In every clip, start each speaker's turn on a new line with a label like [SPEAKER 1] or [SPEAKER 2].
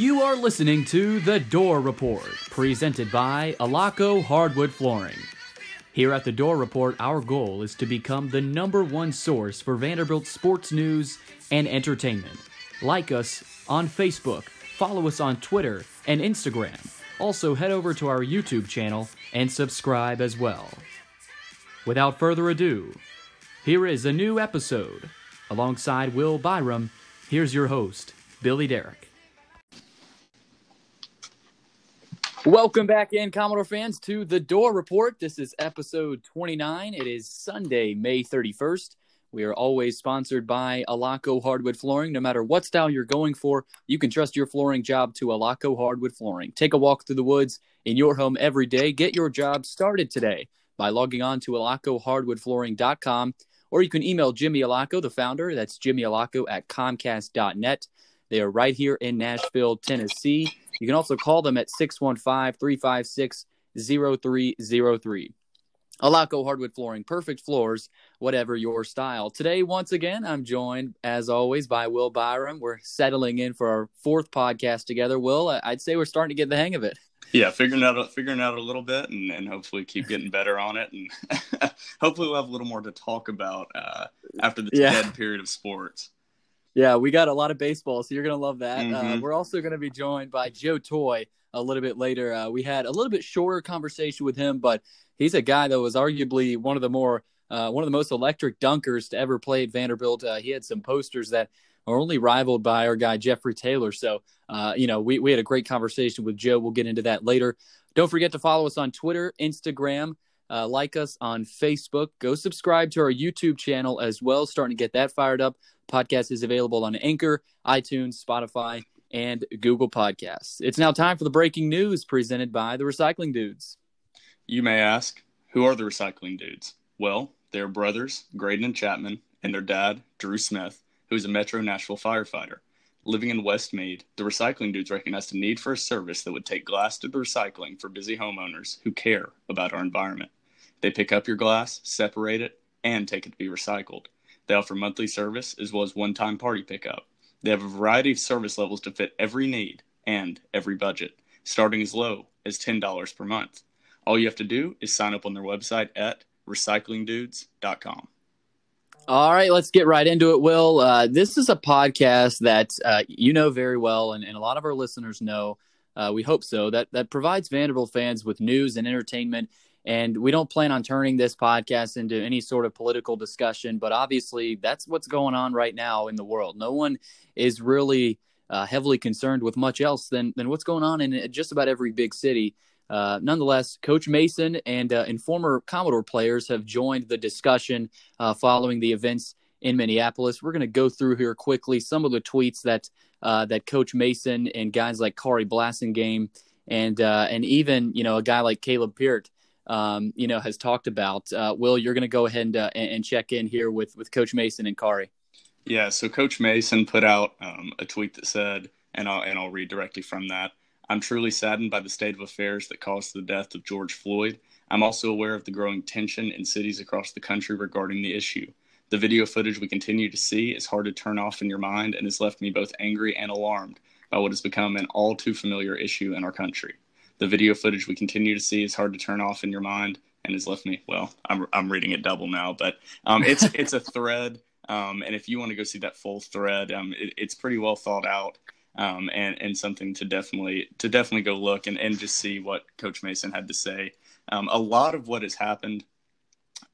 [SPEAKER 1] You
[SPEAKER 2] are listening to The Dore Report, presented by Alaco Hardwood Flooring. Here at The Dore Report, our goal is to become the number one source for Vanderbilt sports news and entertainment. Like us on Facebook, follow us on Twitter and Instagram. Also, head over to our YouTube channel and subscribe as well. Without further ado, here is a new episode. Alongside Will Byram, here's your host, Billy Derrick. Welcome back in, Commodore fans, to the Dore Report. This is episode 29. It is Sunday, May 31st. We are always sponsored by Alaco Hardwood Flooring. No matter what style you're going for, you can trust your flooring job to Alaco Hardwood Flooring. Take a walk through the woods in your home every day. Get your job started today by logging on to alacohardwoodflooring.com or you can email Jimmy Alaco, the founder. That's Jimmy Alaco at comcast.net. They are right here in Nashville, Tennessee. You can also call them at 615 356 0303. Alaco Hardwood Flooring, perfect floors, whatever your style. Today, once again, I'm joined, as always, by Will Byram. We're settling in for our fourth podcast together. Will, I'd say we're starting to get the hang of it.
[SPEAKER 3] Yeah, figuring out figuring out a little bit, and, and hopefully keep getting better on it, and hopefully we'll have a little more to talk about uh, after the
[SPEAKER 2] Yeah.
[SPEAKER 3] dead period of sports.
[SPEAKER 2] Yeah, we got a lot of baseball, so you're going to love that. Uh,
[SPEAKER 3] Mhm.
[SPEAKER 2] we're also going to be joined by Joe Toye a little bit later. Uh, we had a little bit shorter conversation with him, but he's a guy that was arguably one of the more uh, one of the most electric dunkers to ever play at Vanderbilt. Uh, he had some posters that are only rivaled by our guy Jeffrey Taylor. So, uh, you know, we we had a great conversation with Joe. We'll get into that later. Don't forget to follow us on Twitter, Instagram. Uh, like us on Facebook. Go subscribe to our YouTube channel as well. Starting to get that fired up. Podcast is available on Anchor, iTunes, Spotify, and Google Podcasts. It's now time for the breaking news presented by the Recycling Dudes.
[SPEAKER 3] You may ask, who are the recycling dudes? Well, they're brothers, Graydon and Chapman, and their dad, Drew Smith, who is a Metro Nashville firefighter. Living in Westmead, the recycling dudes recognized the need for a service that would take glass to the recycling for busy homeowners who care about our environment. They pick up your glass, separate it, and take it to be recycled. They offer monthly service as well as one time party pickup. They have a variety of service levels to fit every need and every budget, starting as low as $10 per month. All you have to do is sign up on their website at recyclingdudes.com.
[SPEAKER 2] All right, let's get right into it, Will. Uh, this is a podcast that uh, you know very well, and, and a lot of our listeners know. Uh, we hope so. That that provides Vanderbilt fans with news and entertainment. And we don't plan on turning this podcast into any sort of political discussion, but obviously that's what's going on right now in the world. No one is really uh, heavily concerned with much else than than what's going on in just about every big city. Uh, nonetheless, Coach Mason and uh, and former Commodore players have joined the discussion uh, following the events in Minneapolis. We're going to go through here quickly some of the tweets that uh, that Coach Mason and guys like Khari Blasingame and uh, and even you know a guy like Caleb Peart, um, you know, has talked about. Uh, Will, you're going to go ahead and, uh, and check in here with with Coach Mason and Khari.
[SPEAKER 3] Yeah, so Coach Mason put out um, a tweet that said, and I'll, and I'll read directly from that I'm truly saddened by the state of affairs that caused the death of George Floyd. I'm also aware of the growing tension in cities across the country regarding the issue. The video footage we continue to see is hard to turn off in your mind and has left me both angry and alarmed by what has become an all too familiar issue in our country. The video footage we continue to see is hard to turn off in your mind and has left me. Well, I'm I'm reading it double now, but um, it's it's a thread. Um, and if you want to go see that full thread, um, it, it's pretty well thought out. Um, and and something to definitely to definitely go look and, and just see what Coach Mason had to say. Um, a lot of what has happened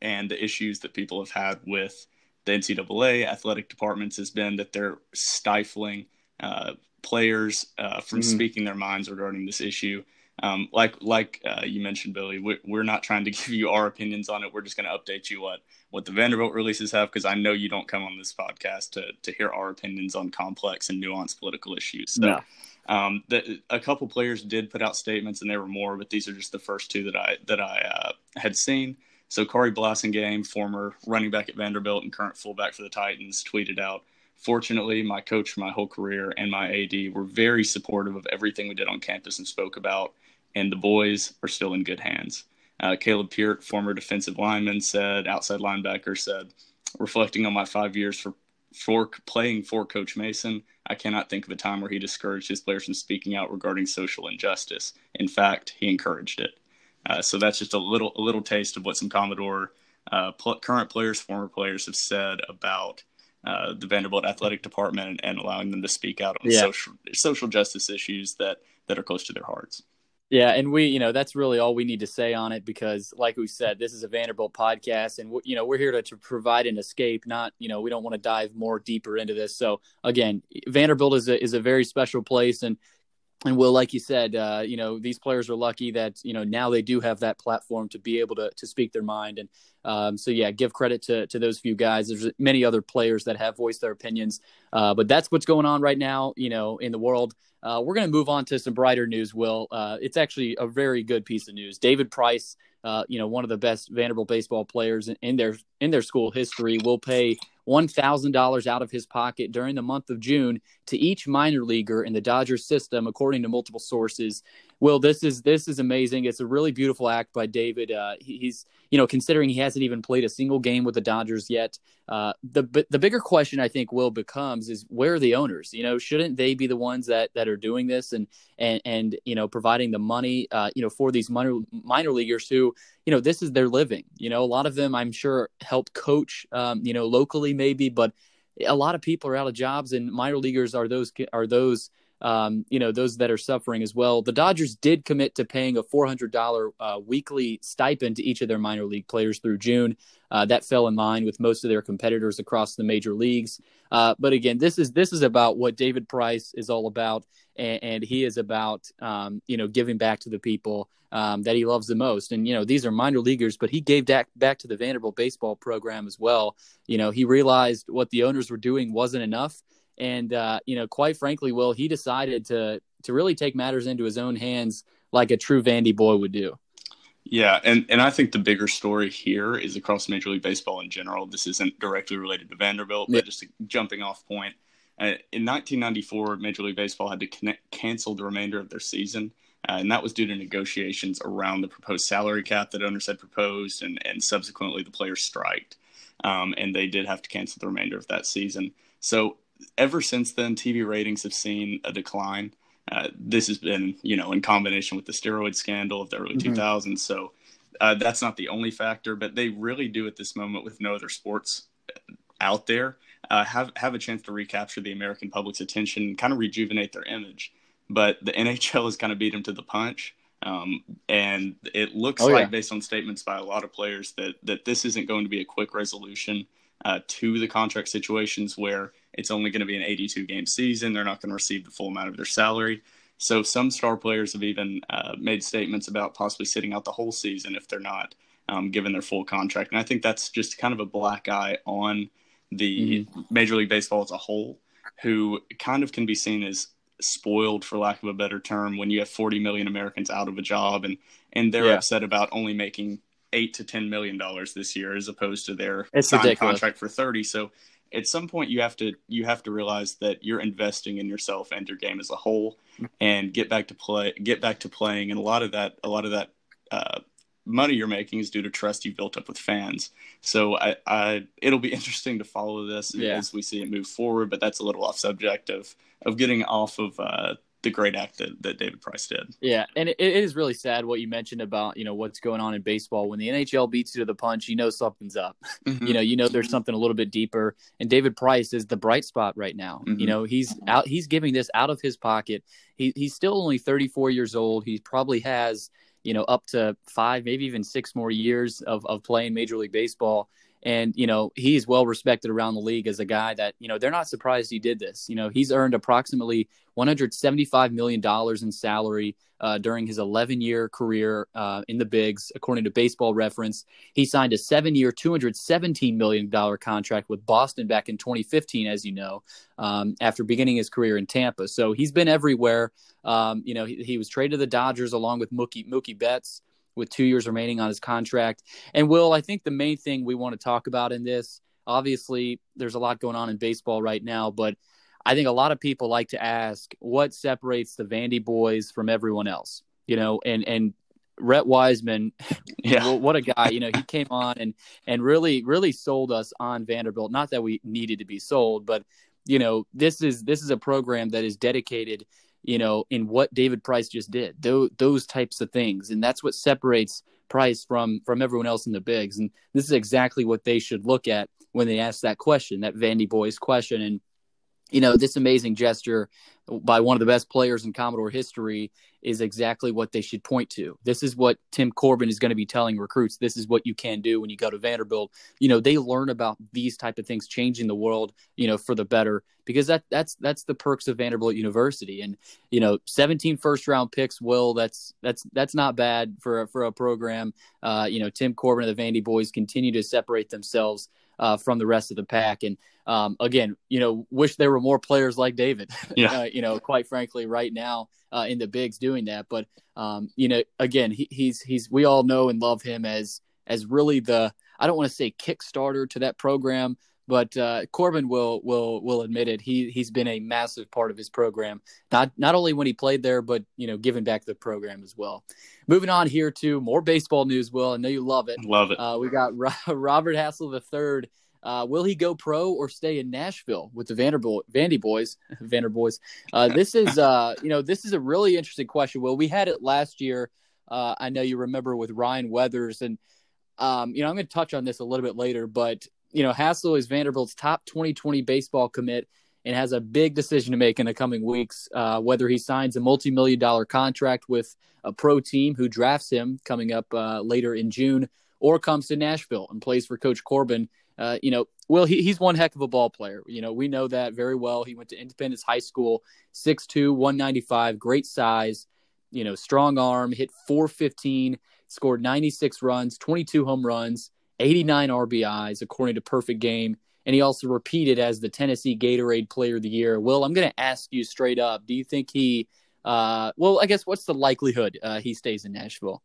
[SPEAKER 3] and the issues that people have had with the NCAA athletic departments has been that they're stifling uh, players uh, from
[SPEAKER 2] Mhm.
[SPEAKER 3] speaking their minds regarding this issue. Um, like like uh, you mentioned, Billy, we, we're not trying to give you our opinions on it. We're just going to update you what what the Vanderbilt releases have because I know you don't come on this podcast to to hear our opinions on complex and nuanced political issues. So,
[SPEAKER 2] No.
[SPEAKER 3] um, the, a couple players did put out statements, and there were more, but these are just the first two that I that I uh, had seen. So Corey Blasingame, former running back at Vanderbilt and current fullback for the Titans, tweeted out, Fortunately, my coach my whole career and my AD were very supportive of everything we did on campus and spoke about, and the boys are still in good hands. Uh, Caleb Peart, former defensive lineman, said, outside linebacker, said, reflecting on my five years for, for playing for Coach Mason, I cannot think of a time where he discouraged his players from speaking out regarding social injustice. In fact, he encouraged it. Uh, so that's just a little a little taste of what some Commodore uh, pl- current players, former players have said about uh, the Vanderbilt athletic department and, and allowing them to speak out on
[SPEAKER 2] Yeah.
[SPEAKER 3] social social justice issues that that are close to their hearts.
[SPEAKER 2] Yeah, and we, you know, that's really all we need to say on it because, like we said, this is a Vanderbilt podcast, and you know, we're here to, to provide an escape. Not, you know, we don't want to dive more deeper into this. So, again, Vanderbilt is a is a very special place, and and Will, like you said, uh, you know, these players are lucky that you know now they do have that platform to be able to to speak their mind, and um, so yeah, give credit to to those few guys. There's many other players that have voiced their opinions, uh, but that's what's going on right now, you know, in the world. Uh, we're going to move on to some brighter news. Will, uh, it's actually a very good piece of news. David Price, uh, you know, one of the best Vanderbilt baseball players in, in their in their school history, will pay one thousand dollars out of his pocket during the month of June to each minor leaguer in the Dodgers system, according to multiple sources. Will, this is this is amazing. It's a really beautiful act by David. Uh, he, he's you know considering he hasn't even played a single game with the Dodgers yet. Uh, the the bigger question I think will becomes is where are the owners? You know, shouldn't they be the ones that that are doing this and and and you know providing the money uh, you know for these minor minor leaguers who you know this is their living. You know, a lot of them I'm sure help coach um, you know locally maybe, but a lot of people are out of jobs and minor leaguers are those are those um, you know those that are suffering as well. The Dodgers did commit to paying a four hundred dollar uh, weekly stipend to each of their minor league players through June. Uh, that fell in line with most of their competitors across the major leagues. Uh, but again, this is this is about what David Price is all about, and, and he is about um, you know giving back to the people um, that he loves the most. And you know these are minor leaguers, but he gave back back to the Vanderbilt baseball program as well. You know he realized what the owners were doing wasn't enough and uh, you know, quite frankly, Will he decided to to really take matters into his own hands like a true Vandy boy would do.
[SPEAKER 3] Yeah, and, and I think the bigger story here is across Major League Baseball in general. This isn't directly related to Vanderbilt, but
[SPEAKER 2] Yeah.
[SPEAKER 3] just a jumping off point. Uh, in 1994, Major League Baseball had to connect, cancel the remainder of their season, uh, and that was due to negotiations around the proposed salary cap that owners had proposed, and, and subsequently the players striked. Um, and they did have to cancel the remainder of that season. So ever since then, TV ratings have seen a decline. Uh, this has been, you know, in combination with the steroid scandal of the early
[SPEAKER 2] Mhm.
[SPEAKER 3] 2000s. So uh, that's not the only factor, but they really do at this moment, with no other sports out there, uh, have have a chance to recapture the American public's attention, and kind of rejuvenate their image. But the NHL has kind of beat them to the punch. Um, and it looks
[SPEAKER 2] Oh,
[SPEAKER 3] like,
[SPEAKER 2] yeah.
[SPEAKER 3] based on statements by a lot of players, that that this isn't going to be a quick resolution uh, to the contract situations where it's only going to be an 82 game season. They're not going to receive the full amount of their salary. So some star players have even uh, made statements about possibly sitting out the whole season if they're not um, given their full contract. And I think that's just kind of a black eye on the Major League Baseball as a whole, who kind of can be seen as spoiled, for lack of a better term, when you have 40 million Americans out of a job and and they're
[SPEAKER 2] Yeah.
[SPEAKER 3] upset about only making eight to 10 million dollars this year as opposed to their
[SPEAKER 2] It's
[SPEAKER 3] signed
[SPEAKER 2] ridiculous.
[SPEAKER 3] contract for 30. So at some point you have to you have to realize that you're investing in yourself and your game as a whole and get back to play get back to playing and a lot of that a lot of that uh, money you're making is due to trust you've built up with fans so I, I it'll be interesting to follow this
[SPEAKER 2] Yeah.
[SPEAKER 3] as we see it move forward but that's a little off subject of of getting off of uh, the great act that, that David Price did.
[SPEAKER 2] Yeah, and it, it is really sad what you mentioned about you know what's going on in baseball. When the NHL beats you to the punch, you know something's up.
[SPEAKER 3] Mm-hmm.
[SPEAKER 2] You know, you know there's something a little bit deeper. And David Price is the bright spot right now.
[SPEAKER 3] Mhm.
[SPEAKER 2] You know, he's out. He's giving this out of his pocket. He he's still only 34 years old. He probably has you know up to five, maybe even six more years of of playing Major League Baseball. And you know he's well respected around the league as a guy that you know they're not surprised he did this. You know he's earned approximately 175 million dollars in salary uh, during his 11 year career uh, in the bigs, according to Baseball Reference. He signed a seven year, $217 million contract with Boston back in 2015, as you know, um, after beginning his career in Tampa. So he's been everywhere. Um, you know, he, he was traded to the Dodgers along with Mookie, Mookie Betts with two years remaining on his contract. And Will, I think the main thing we want to talk about in this, obviously, there's a lot going on in baseball right now, but I think a lot of people like to ask what separates the Vandy boys from everyone else, you know, and, and Rhett Wiseman,
[SPEAKER 3] Yeah.
[SPEAKER 2] what a guy! You know, he came on and and really really sold us on Vanderbilt. Not that we needed to be sold, but you know, this is this is a program that is dedicated, you know, in what David Price just did. Those those types of things, and that's what separates Price from from everyone else in the bigs. And this is exactly what they should look at when they ask that question, that Vandy boys question. And you know, this amazing gesture by one of the best players in Commodore history is exactly what they should point to. This is what Tim Corbin is going to be telling recruits. This is what you can do when you go to Vanderbilt. You know, they learn about these type of things changing the world, you know, for the better because that that's that's the perks of Vanderbilt University. And, you know, 17 first round picks will that's that's that's not bad for a, for a program. Uh, you know, Tim Corbin and the Vandy boys continue to separate themselves uh, from the rest of the pack. And um, again, you know, wish there were more players like David.
[SPEAKER 3] Yeah.
[SPEAKER 2] uh, you know, quite frankly, right now uh, in the bigs doing that. But um, you know, again, he, he's he's we all know and love him as as really the I don't want to say kickstarter to that program, but uh, Corbin will will will admit it. He he's been a massive part of his program, not not only when he played there, but you know, giving back to the program as well. Moving on here to more baseball news. Will I know you love it.
[SPEAKER 3] Love it.
[SPEAKER 2] Uh, we got Ro- Robert Hassell the third. Uh, will he go pro or stay in Nashville with the Vanderbilt Vandy boys? Vanderboys. Uh, this is uh, you know this is a really interesting question. Well, we had it last year. Uh, I know you remember with Ryan Weathers, and um, you know I'm going to touch on this a little bit later. But you know Hassell is Vanderbilt's top 2020 baseball commit and has a big decision to make in the coming weeks. Uh, whether he signs a multi-million dollar contract with a pro team who drafts him coming up uh, later in June, or comes to Nashville and plays for Coach Corbin. Uh, you know, well, he, he's one heck of a ball player. You know, we know that very well. He went to Independence High School, 6'2, 195, great size, you know, strong arm, hit 415, scored 96 runs, 22 home runs, 89 RBIs, according to Perfect Game. And he also repeated as the Tennessee Gatorade Player of the Year. Will, I'm going to ask you straight up do you think he, uh, well, I guess what's the likelihood uh, he stays in Nashville?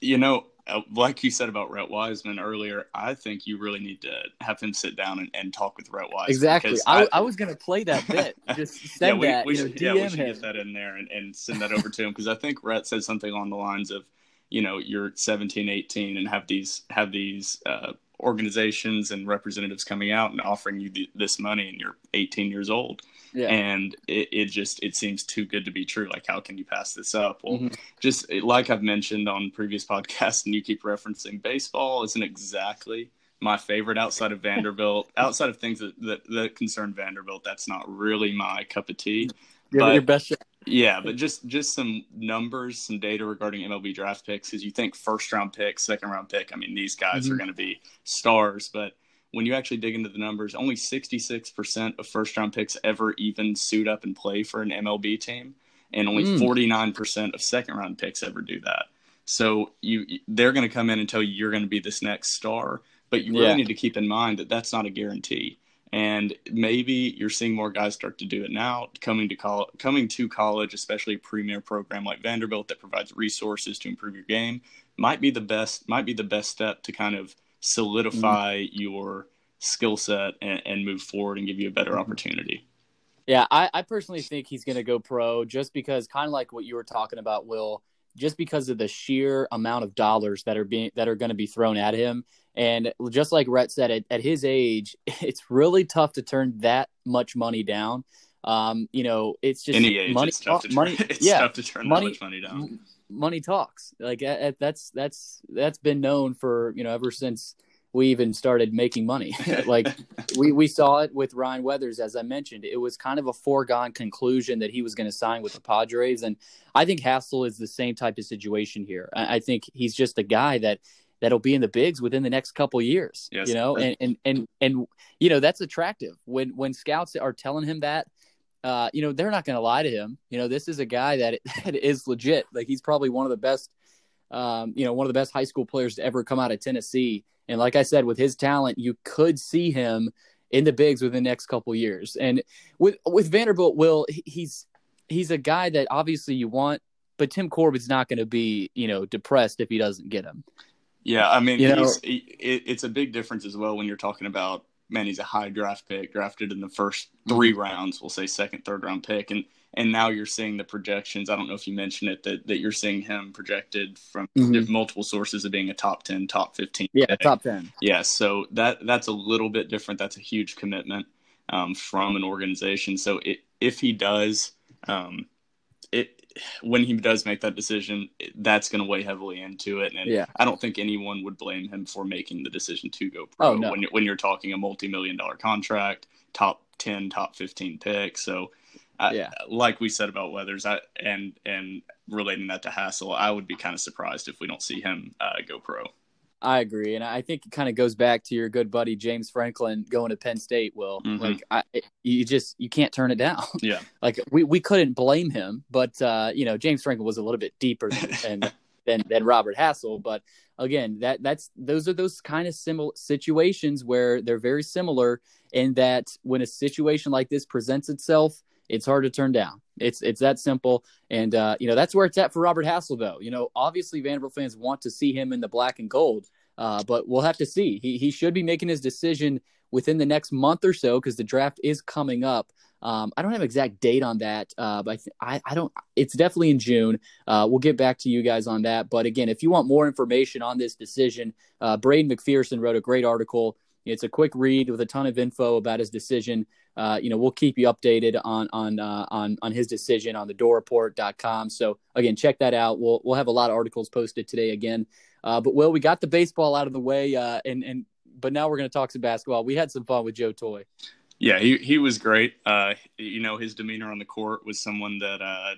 [SPEAKER 3] You know, like you said about Rhett Wiseman earlier, I think you really need to have him sit down and, and talk with Rhett Wiseman.
[SPEAKER 2] Exactly.
[SPEAKER 3] because
[SPEAKER 2] I, I was going to play that bit. Just
[SPEAKER 3] yeah,
[SPEAKER 2] send
[SPEAKER 3] we,
[SPEAKER 2] that.
[SPEAKER 3] we
[SPEAKER 2] you know,
[SPEAKER 3] should, yeah, we should
[SPEAKER 2] him.
[SPEAKER 3] get that in there and, and send that over to him because I think Rhett said something along the lines of, you know, you're 17, 18 and have these have these uh, organizations and representatives coming out and offering you th- this money and you're 18 years old
[SPEAKER 2] Yeah.
[SPEAKER 3] and it, it just it seems too good to be true like how can you pass this up well
[SPEAKER 2] Mhm.
[SPEAKER 3] just like i've mentioned on previous podcasts and you keep referencing baseball isn't exactly my favorite outside of vanderbilt outside of things that, that, that concern vanderbilt that's not really my cup of tea
[SPEAKER 2] Give it
[SPEAKER 3] but-
[SPEAKER 2] your best shot.
[SPEAKER 3] Yeah but just just some numbers some data regarding mlb draft picks because you think first round pick second round pick i mean these guys are
[SPEAKER 2] Mhm.
[SPEAKER 3] going to be stars but when you actually dig into the numbers only 66% of first round picks ever even suit up and play for an mlb team and only
[SPEAKER 2] Mm.
[SPEAKER 3] 49% of second round picks ever do that so you they're going to come in and tell you you're going to be this next star but you really
[SPEAKER 2] Yeah.
[SPEAKER 3] need to keep in mind that that's not a guarantee and maybe you're seeing more guys start to do it now coming to college coming to college especially a premier program like vanderbilt that provides resources to improve your game might be the best might be the best step to kind of solidify mm-hmm. your skill set and, and move forward and give you a better mm-hmm. opportunity.
[SPEAKER 2] Yeah, I, I personally think he's going to go pro just because, kind of like what you were talking about, Will. Just because of the sheer amount of dollars that are being that are going to be thrown at him, and just like Rhett said, at, at his age, it's really tough to turn that much money down. Um, you know, it's just
[SPEAKER 3] Any age,
[SPEAKER 2] money.
[SPEAKER 3] it's tough to turn,
[SPEAKER 2] money,
[SPEAKER 3] it's
[SPEAKER 2] yeah,
[SPEAKER 3] tough to turn
[SPEAKER 2] money-
[SPEAKER 3] that much money down.
[SPEAKER 2] money talks. Like that's that's that's been known for you know ever since we even started making money. like we we saw it with Ryan Weathers, as I mentioned. It was kind of a foregone conclusion that he was going to sign with the Padres, and I think Hassell is the same type of situation here. I, I think he's just a guy that that'll be in the bigs within the next couple years.
[SPEAKER 3] Yes.
[SPEAKER 2] You know, and, and and and you know that's attractive when when scouts are telling him that. Uh, you know they're not going to lie to him. You know this is a guy that, that is legit. Like he's probably one of the best, um, you know, one of the best high school players to ever come out of Tennessee. And like I said, with his talent, you could see him in the bigs within the next couple years. And with with Vanderbilt, Will he's he's a guy that obviously you want, but Tim Corbin's not going to be you know depressed if he doesn't get him.
[SPEAKER 3] Yeah, I mean,
[SPEAKER 2] You know-
[SPEAKER 3] he's, he, it, it's a big difference as well when you're talking about man. He's a high draft pick, drafted in the first 3
[SPEAKER 2] Mm-hmm.
[SPEAKER 3] rounds. We'll say second, third round pick, and and now you're seeing the projections. I don't know if you mentioned it that that you're seeing him projected from
[SPEAKER 2] Mhm.
[SPEAKER 3] multiple sources of being a top ten, top fifteen.
[SPEAKER 2] Yeah,
[SPEAKER 3] pick.
[SPEAKER 2] top ten.
[SPEAKER 3] Yeah, so that that's a little bit different. That's a huge commitment um, from an organization. So it, if he does, um, when he does make that decision, that's going to weigh heavily into it. And
[SPEAKER 2] Yeah.
[SPEAKER 3] I don't think anyone would blame him for making the decision to go pro
[SPEAKER 2] Oh, no.
[SPEAKER 3] when you're, when you're talking a multi-million dollar contract, top ten, top fifteen pick. So. I,
[SPEAKER 2] Yeah.
[SPEAKER 3] like we said about Weathers, I, and and relating that to Hassell, I would be kind of surprised if we don't see him uh, go pro.
[SPEAKER 2] I agree, and I think it kind of goes back to your good buddy James Franklin going to Penn State. Will
[SPEAKER 3] Mhm.
[SPEAKER 2] like I, you just you can't turn it down.
[SPEAKER 3] Yeah,
[SPEAKER 2] like we, we couldn't blame him, but uh, you know James Franklin was a little bit deeper than than, than, than Robert Hassell. But again, that that's those are those kind of similar situations where they're very similar in that when a situation like this presents itself, it's hard to turn down. It's it's that simple, and uh, you know that's where it's at for Robert Hassell. Though you know, obviously Vanderbilt fans want to see him in the black and gold, uh, but we'll have to see. He he should be making his decision within the next month or so because the draft is coming up. Um, I don't have an exact date on that, uh, but I, th- I I don't. It's definitely in June. Uh, we'll get back to you guys on that. But again, if you want more information on this decision, uh, Braden McPherson wrote a great article. It's a quick read with a ton of info about his decision. Uh, you know, we'll keep you updated on on uh, on on his decision on the dorereport.com. So again, check that out. We'll we'll have a lot of articles posted today again. Uh, but Will, we got the baseball out of the way, uh, and and but now we're going to talk some basketball. We had some fun with Joe Toye.
[SPEAKER 3] Yeah, he he was great. Uh, you know, his demeanor on the court was someone that uh,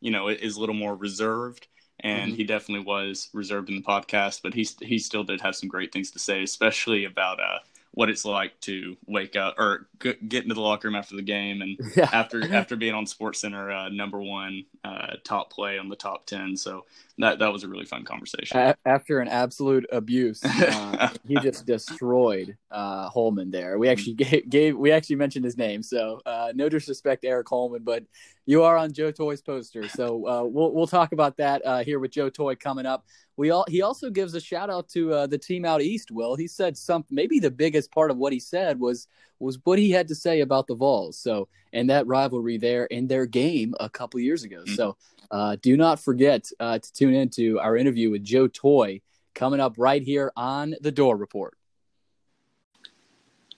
[SPEAKER 3] you know is a little more reserved, and
[SPEAKER 2] Mhm.
[SPEAKER 3] he definitely was reserved in the podcast. But he he still did have some great things to say, especially about uh, what it's like to wake up or g- get into the locker room after the game and
[SPEAKER 2] Yeah.
[SPEAKER 3] after after being on SportsCenter uh, number one uh, top play on the top ten. So that that was a really fun conversation.
[SPEAKER 2] A- after an absolute abuse, uh, he just destroyed uh, Holman. There, we actually gave, gave we actually mentioned his name. So uh, no disrespect, Aric Holman, but you are on Joe Toye's poster. So uh, we'll we'll talk about that uh, here with Joe Toye coming up. We all he also gives a shout out to uh, the team out east. Will he said some maybe the biggest part of what he said was was what he had to say about the Vols. So and that rivalry there in their game a couple years ago.
[SPEAKER 3] Mhm.
[SPEAKER 2] So uh, do not forget uh, to tune in to our interview with Joe Toye coming up right here on the Dore Report.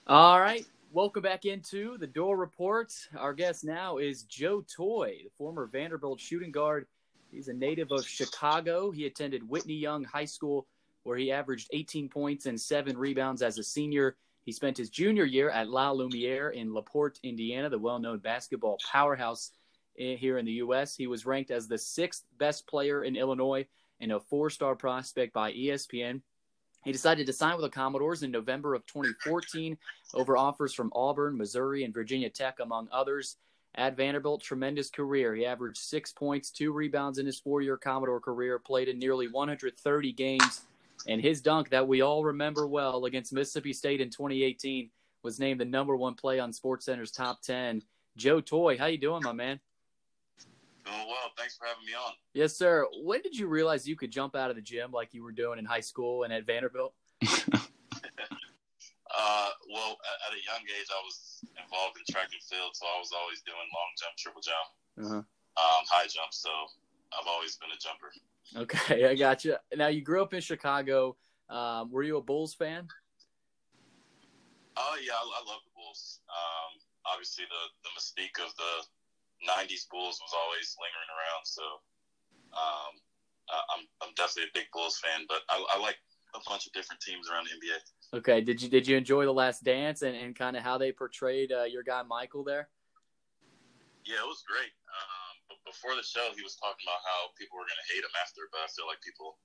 [SPEAKER 2] All right. Welcome back into the Dore Report. Our guest now is Joe Toye, the former Vanderbilt shooting guard. He's a native of Chicago. He attended Whitney Young High School, where he averaged 18 points and seven rebounds as a senior. He spent his junior year at La Lumiere in LaPorte, Indiana, the well known basketball powerhouse here in the U.S. He was ranked as the sixth best player in Illinois and a four star prospect by ESPN. He decided to sign with the Commodores in November of 2014 over offers from Auburn, Missouri, and Virginia Tech, among others. At Vanderbilt, tremendous career. He averaged six points, two rebounds in his four year Commodore career, played in nearly 130 games, and his dunk that we all remember well against Mississippi State in 2018 was named the number one play on SportsCenter's top 10. Joe Toye, how you doing, my man?
[SPEAKER 4] Doing well. Thanks for having me on.
[SPEAKER 2] Yes, sir. When did you realize you could jump out of the gym like you were doing in high school and at Vanderbilt?
[SPEAKER 4] Uh, well, at, at a young age, I was involved in track and field, so I was always doing long jump, triple jump,
[SPEAKER 2] Uh-huh.
[SPEAKER 4] um, high jump. So I've always been a jumper.
[SPEAKER 2] Okay, I got you. Now you grew up in Chicago. Um, were you a Bulls fan?
[SPEAKER 4] Oh yeah, I, I love the Bulls. Um, obviously the the mystique of the '90s Bulls was always lingering around. So um, I- I'm I'm definitely a big Bulls fan, but I, I like a bunch of different teams around the NBA.
[SPEAKER 2] Okay, did you did you enjoy the Last Dance and, and kind of how they portrayed uh, your guy Michael there?
[SPEAKER 4] Yeah, it was great. But before the show, he was talking about how people were going to hate him after, but I feel like people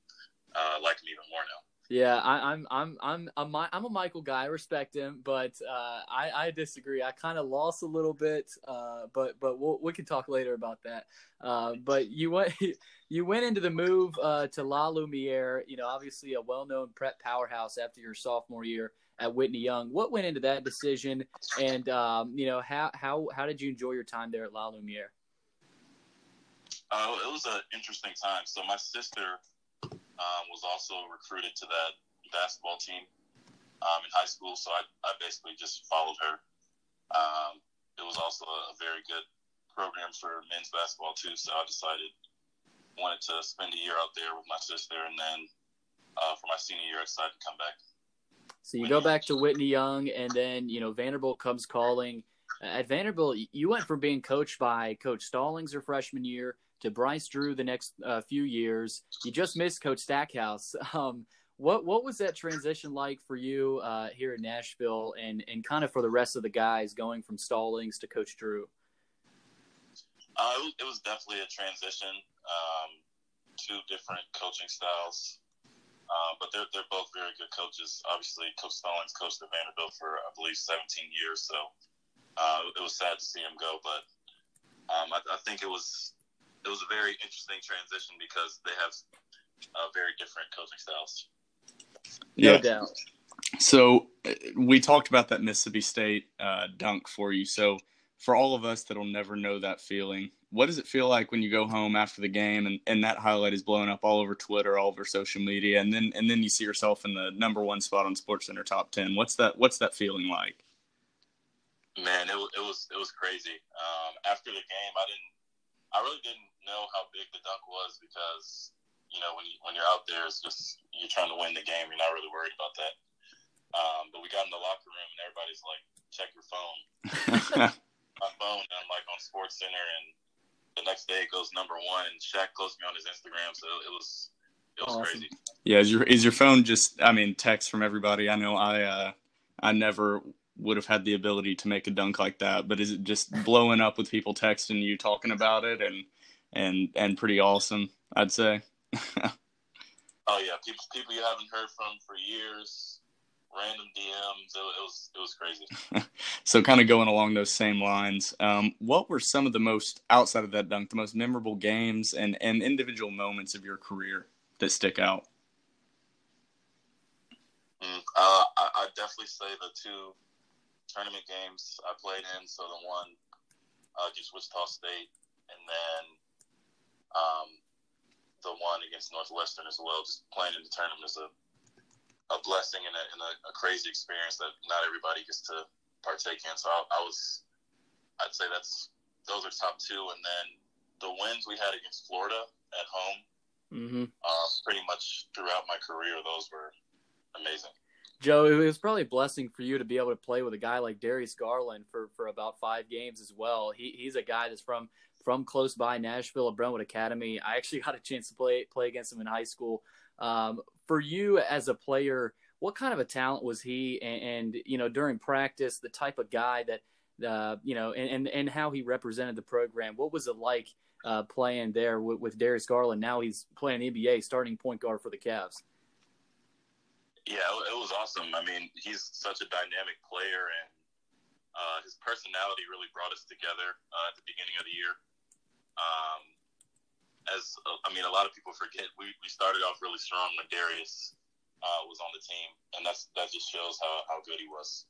[SPEAKER 4] uh, like him even more now.
[SPEAKER 2] Yeah, I, I'm I'm I'm I'm Mi- I'm a Michael guy. I respect him, but uh, I I disagree. I kind of lost a little bit, uh, but but we'll, we can talk later about that. Uh, but you went you went into the move uh, to La Lumiere. You know, obviously a well-known prep powerhouse after your sophomore year at Whitney Young. What went into that decision, and um, you know how how how did you enjoy your time there at La Lumiere?
[SPEAKER 4] Uh, it was an interesting time. So my sister um, was also recruited to that basketball team um, in high school. So I, I basically just followed her. Um, it was also a very good program for men's basketball too. So I decided wanted to spend a year out there with my sister, and then uh, for my senior year, I decided to come back.
[SPEAKER 2] So you go back to Whitney Young, and then you know Vanderbilt comes calling. At Vanderbilt, you went from being coached by Coach Stallings your freshman year to Bryce Drew the next uh, few years. You just missed Coach Stackhouse. Um, what what was that transition like for you uh, here in Nashville, and and kind of for the rest of the guys going from Stallings to Coach Drew?
[SPEAKER 4] Uh, it, was, it was definitely a transition. Um, two different coaching styles, uh, but they're they're both very good coaches. Obviously, Coach Stallings coached at Vanderbilt for I believe 17 years, so uh, it was sad to see him go. But um, I, I think it was it was a very interesting transition because they have uh, very different coaching styles.
[SPEAKER 2] No
[SPEAKER 3] Yeah.
[SPEAKER 2] doubt.
[SPEAKER 3] So uh, we talked about that Mississippi State uh, dunk for you. So for all of us that'll never know that feeling, what does it feel like when you go home after the game and, and that highlight is blowing up all over Twitter, all over social media, and then and then you see yourself in the number one spot on SportsCenter top ten? What's that What's that feeling like?
[SPEAKER 4] Man, it was it was it was crazy. Um, after the game, I didn't, I really didn't know how big the dunk was because you know when you, when you're out there, it's just you're trying to win the game. You're not really worried about that. Um, but we got in the locker room and everybody's like, "Check your phone." My phone, and I'm like on SportsCenter, and the next day it goes number one. And Shaq closed me on his Instagram, so it was it was
[SPEAKER 2] Awesome.
[SPEAKER 4] crazy.
[SPEAKER 3] yeah, is your is your phone just? I mean, text from everybody. I know I uh, I never would have had the ability to make a dunk like that, but is it just blowing up with people texting you, talking about it, and and and pretty awesome? I'd say.
[SPEAKER 4] Oh yeah, people people you haven't heard from for years, random DMs. It, it was it was crazy.
[SPEAKER 3] So, kind of going along those same lines, um, what were some of the most outside of that dunk, the most memorable games and and individual moments of your career that stick out?
[SPEAKER 4] Mm, uh, I, I definitely say the two tournament games I played in. So the one uh, against Wichita State, and then um, the one against Northwestern as well. Just playing in the tournament is a a blessing and a, and a, a crazy experience that not everybody gets to partake in. So I, I was, I'd say that's those are top two, and then the wins we had against Florida at home,
[SPEAKER 2] hmm
[SPEAKER 4] uh, pretty much throughout my career, those were amazing.
[SPEAKER 2] Joe, it was probably a blessing for you to be able to play with a guy like Darius Garland for, for about five games as well. He, he's a guy that's from from close by Nashville at Brentwood Academy. I actually got a chance to play play against him in high school. Um, for you as a player, what kind of a talent was he? And, and you know, during practice, the type of guy that uh, you know, and, and and how he represented the program. What was it like uh, playing there with, with Darius Garland? Now he's playing NBA, starting point guard for the Cavs.
[SPEAKER 4] Yeah, it was awesome. I mean, he's such a dynamic player, and uh, his personality really brought us together uh, at the beginning of the year. Um, as uh, I mean, a lot of people forget, we, we started off really strong when Darius uh, was on the team, and that's that just shows how, how good he was.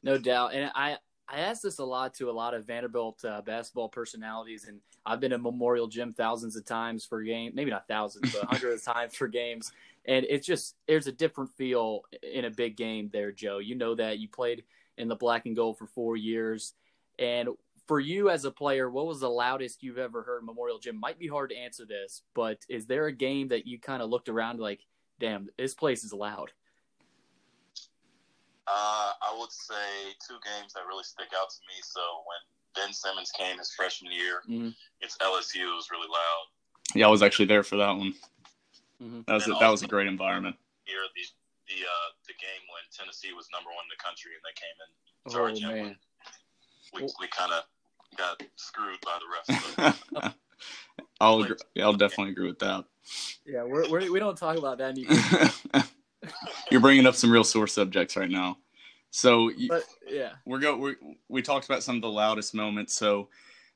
[SPEAKER 2] No doubt, and I I ask this a lot to a lot of Vanderbilt uh, basketball personalities, and I've been at Memorial Gym thousands of times for games, maybe not thousands, but hundreds of times for games, and it's just there's a different feel in a big game there, Joe. You know that you played in the black and gold for four years, and for you as a player, what was the loudest you've ever heard Memorial Gym? Might be hard to answer this, but is there a game that you kind of looked around like, damn, this place is loud?
[SPEAKER 4] Uh, I would say two games that really stick out to me. So when Ben Simmons came his freshman year,
[SPEAKER 2] Mhm.
[SPEAKER 4] it's LSU. It was really loud.
[SPEAKER 3] Yeah, I was actually there for that one.
[SPEAKER 2] Mhm.
[SPEAKER 3] That was a, that was a great environment.
[SPEAKER 4] Here, the the uh, the game when Tennessee was number one in the country and they came in.
[SPEAKER 2] Oh
[SPEAKER 4] Sorry, Jim.
[SPEAKER 2] man.
[SPEAKER 4] We we kind of got screwed by the refs. but-
[SPEAKER 3] I'll agree, yeah, I'll definitely agree with that.
[SPEAKER 2] Yeah, we're, we're we don't talk about that anymore.
[SPEAKER 3] You're bringing up some real sore subjects right now. So you,
[SPEAKER 2] But yeah,
[SPEAKER 3] we're go we we talked about some of the loudest moments. So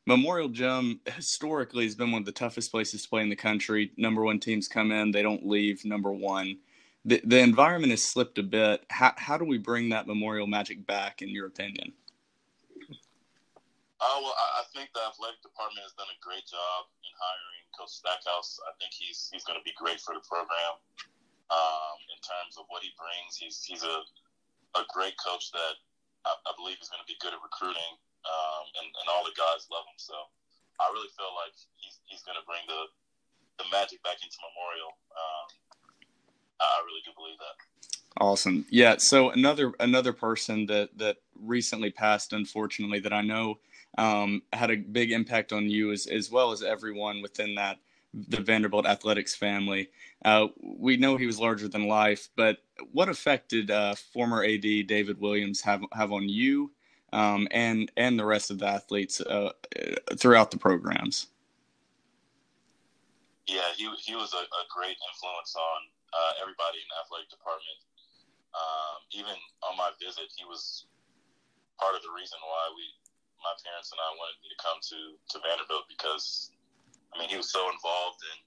[SPEAKER 3] Memorial Gym historically has been one of the toughest places to play in the country. Number one teams come in, they don't leave number one. The the environment has slipped a bit. How how do we bring that Memorial magic back, in your opinion?
[SPEAKER 4] Uh, well, I, think the athletic department has done a great job in hiring Coach Stackhouse. I think he's he's going to be great for the program um, in terms of what he brings. He's he's a a great coach that I, I believe is going to be good at recruiting, um, and and all the guys love him. So I really feel like he's he's going to bring the the magic back into Memorial. Um, I really do believe that.
[SPEAKER 3] Awesome. Yeah. So another another person that that recently passed, unfortunately, that I know um, had a big impact on you as as well as everyone within that the Vanderbilt athletics family. Uh, we know he was larger than life, but what effect did uh, former AD David Williams have have on you um, and and the rest of the athletes uh, throughout the programs?
[SPEAKER 4] Yeah, he he was a, a great influence on uh, everybody in the athletic department. Um, even on my visit, he was part of the reason why we, my parents and I, wanted me to come to to Vanderbilt because, I mean, he was so involved and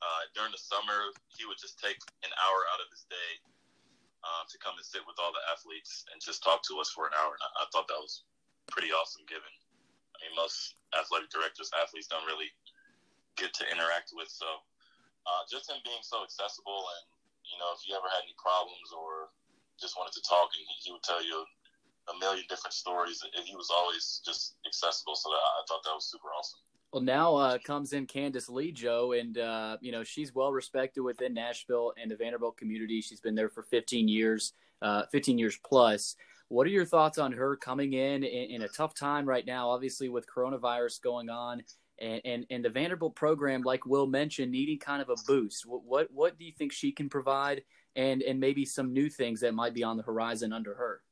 [SPEAKER 4] uh, during the summer he would just take an hour out of his day uh, to come and sit with all the athletes and just talk to us for an hour, and I, I thought that was pretty awesome. Given, I mean, most athletic directors, athletes don't really get to interact with. So uh, just him being so accessible, and you know, if you ever had any problems or just wanted to talk, and he, he would tell you a million different stories. And he was always just accessible. So I thought that was super awesome.
[SPEAKER 2] Well, now uh, comes in Candice Lee, Joe, and uh, you know she's well respected within Nashville and the Vanderbilt community. She's been there for 15 years, uh, 15 years plus. What are your thoughts on her coming in, in in a tough time right now? Obviously, with coronavirus going on, and, and and the Vanderbilt program, like Will mentioned, needing kind of a boost. What what, what do you think she can provide, and and maybe some new things that might be on the horizon under her?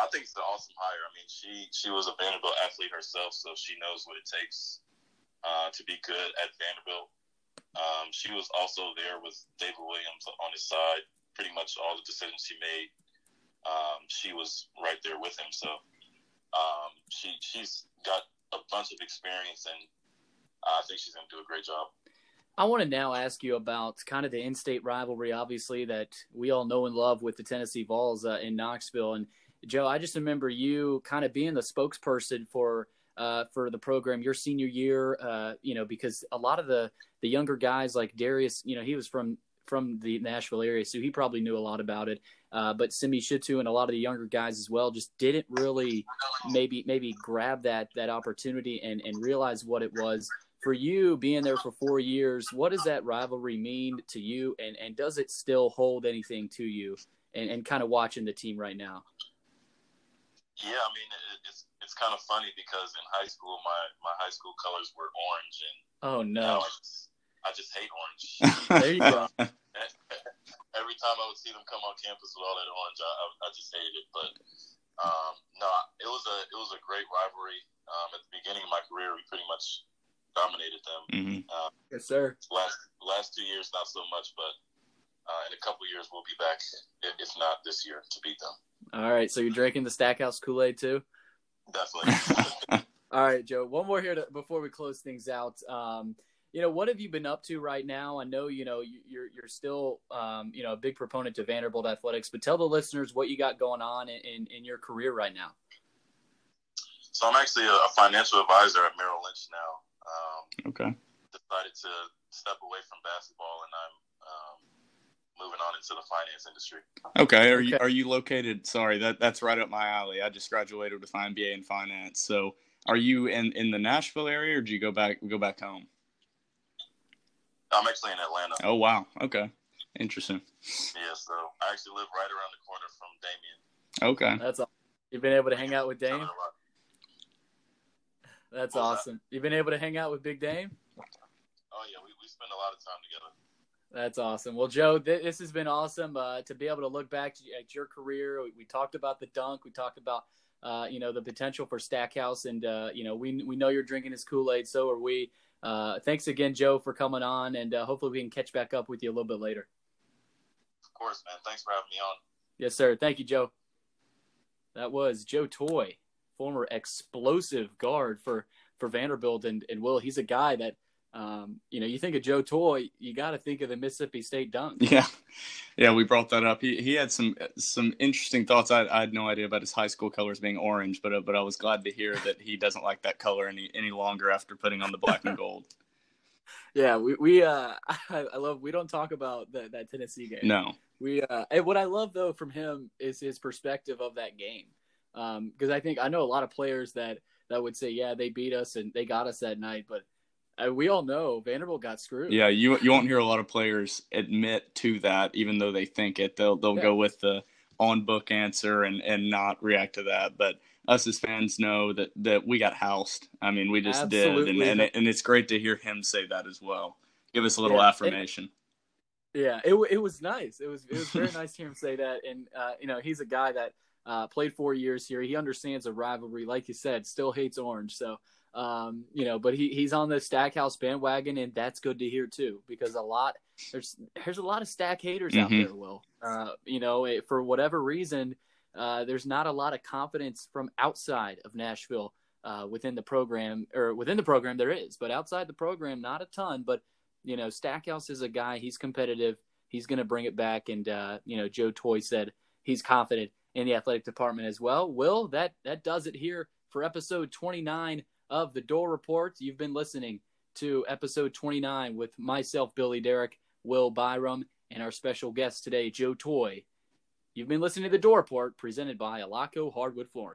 [SPEAKER 4] I think it's an awesome hire. I mean, she she was a Vanderbilt athlete herself, so she knows what it takes uh, to be good at Vanderbilt. Um, she was also there with David Williams on his side. Pretty much all the decisions he made, um, she was right there with him. So um, she she's got a bunch of experience, and I think she's going to do a great job.
[SPEAKER 2] I want to now ask you about kind of the in-state rivalry, obviously that we all know and love with the Tennessee Vols uh, in Knoxville. And Joe, I just remember you kind of being the spokesperson for uh, for the program your senior year. Uh, you know, because a lot of the the younger guys like Darius, you know, he was from from the Nashville area, so he probably knew a lot about it. Uh, but Simi Shittu and a lot of the younger guys as well just didn't really maybe maybe grab that that opportunity and and realize what it was for you being there for four years, what does that rivalry mean to you, and and does it still hold anything to you? And, and kind of watching the team right now.
[SPEAKER 4] Yeah, I mean, it, it's it's kind of funny because in high school, my my high school colors were orange, and
[SPEAKER 2] Oh no!
[SPEAKER 4] I just, I just hate orange.
[SPEAKER 2] There you go.
[SPEAKER 4] Every time I would see them come on campus with all that orange, I, I, I just hated it. But um, no, it was a it was a great rivalry. Um, at the beginning of my career, we pretty much dominated them.
[SPEAKER 3] Mhm.
[SPEAKER 4] Uh,
[SPEAKER 2] Yes, sir.
[SPEAKER 4] last last two years, not so much, but uh, in a couple years, we'll be back. If, if not this year, to beat them.
[SPEAKER 2] All right, so you're drinking the Stackhouse Kool Aid too.
[SPEAKER 4] Definitely.
[SPEAKER 2] All right, Joe. One more here to, before we close things out. Um, you know, what have you been up to right now? I know you know you- you're you're still um, you know a big proponent to Vanderbilt athletics, but tell the listeners what you got going on in, in, in your career right now.
[SPEAKER 4] so I'm actually a, a financial advisor at Merrill Lynch now. Um,
[SPEAKER 3] okay.
[SPEAKER 4] decided to step away from basketball, and I'm moving on into the finance industry.
[SPEAKER 3] Okay. Are you are you located? Sorry, that that's right up my alley. I just graduated with my MBA in finance. So, are you in in the Nashville area, or do you go back go back home?
[SPEAKER 4] I'm actually in Atlanta.
[SPEAKER 3] Oh wow. Okay. Interesting.
[SPEAKER 4] Yeah, so I actually live right around the corner from Damian.
[SPEAKER 3] Okay.
[SPEAKER 2] That's all. You've been able to hang out with
[SPEAKER 4] Tell
[SPEAKER 2] Dame. That's
[SPEAKER 4] What's that?
[SPEAKER 2] awesome. You've been able to hang out with Big Dame.
[SPEAKER 4] Oh yeah, we, we spend a lot of time together.
[SPEAKER 2] That's awesome. Well, Joe, th- this has been awesome uh, to be able to look back at your career. We, we talked about the dunk. We talked about uh, you know the potential for Stackhouse, and uh, you know we we know you're drinking his Kool Aid. So are we. Uh, thanks again, Joe, for coming on, and uh, hopefully we can catch back up with you a little bit later.
[SPEAKER 4] Of course, man. Thanks for having me on.
[SPEAKER 2] Yes, sir. Thank you, Joe. That was Joe Toye, former explosive guard for for Vanderbilt, and and Will. He's a guy that. Um, you know, you think of Joe Toye, you got to think of the Mississippi State dunk.
[SPEAKER 3] Yeah, yeah, we brought that up. He he had some some interesting thoughts. I, I had no idea about his high school colors being orange, but uh, but I was glad to hear that he doesn't like that color any any longer after putting on the black and gold.
[SPEAKER 2] Yeah, we we uh I, I love we don't talk about the, that Tennessee game.
[SPEAKER 3] No,
[SPEAKER 2] We uh and what I love though from him is his perspective of that game. Um because I think I know a lot of players that that would say yeah, they beat us and they got us that night, but we all know Vanderbilt got screwed.
[SPEAKER 3] yeah, you you won't hear a lot of players admit to that, even though they think it. They'll they'll
[SPEAKER 2] Yeah.
[SPEAKER 3] go with the on book answer and and not react to that. But us as fans know that that we got housed. I mean, we just did,
[SPEAKER 2] Absolutely.
[SPEAKER 3] and and, and it's great to hear him say that as well. Give us a little
[SPEAKER 2] Yeah, and-
[SPEAKER 3] affirmation.
[SPEAKER 2] Yeah, it it was nice. It was it was very nice to hear him say that. And uh, you know, he's a guy that uh, played four years here. He understands a rivalry, like you said. Still hates Orange, so um, you know. But he he's on the Stackhouse bandwagon, and that's good to hear too, because a lot there's there's a lot of Stack haters out
[SPEAKER 3] Mhm.
[SPEAKER 2] there. Will uh, you know it, for whatever reason, uh, there's not a lot of confidence from outside of Nashville. Uh, within the program, or within the program, there is, but outside the program, not a ton. But you know, Stackhouse is a guy. He's competitive. He's going to bring it back. And uh, you know, Joe Toye said he's confident in the athletic department as well. Will that that does it here for episode 29 of the Dore Report. You've been listening to episode 29 with myself, Billy Derrick, Will Byram, and our special guest today, Joe Toye. You've been listening to the Dore Report presented by Alaco Hardwood Flooring.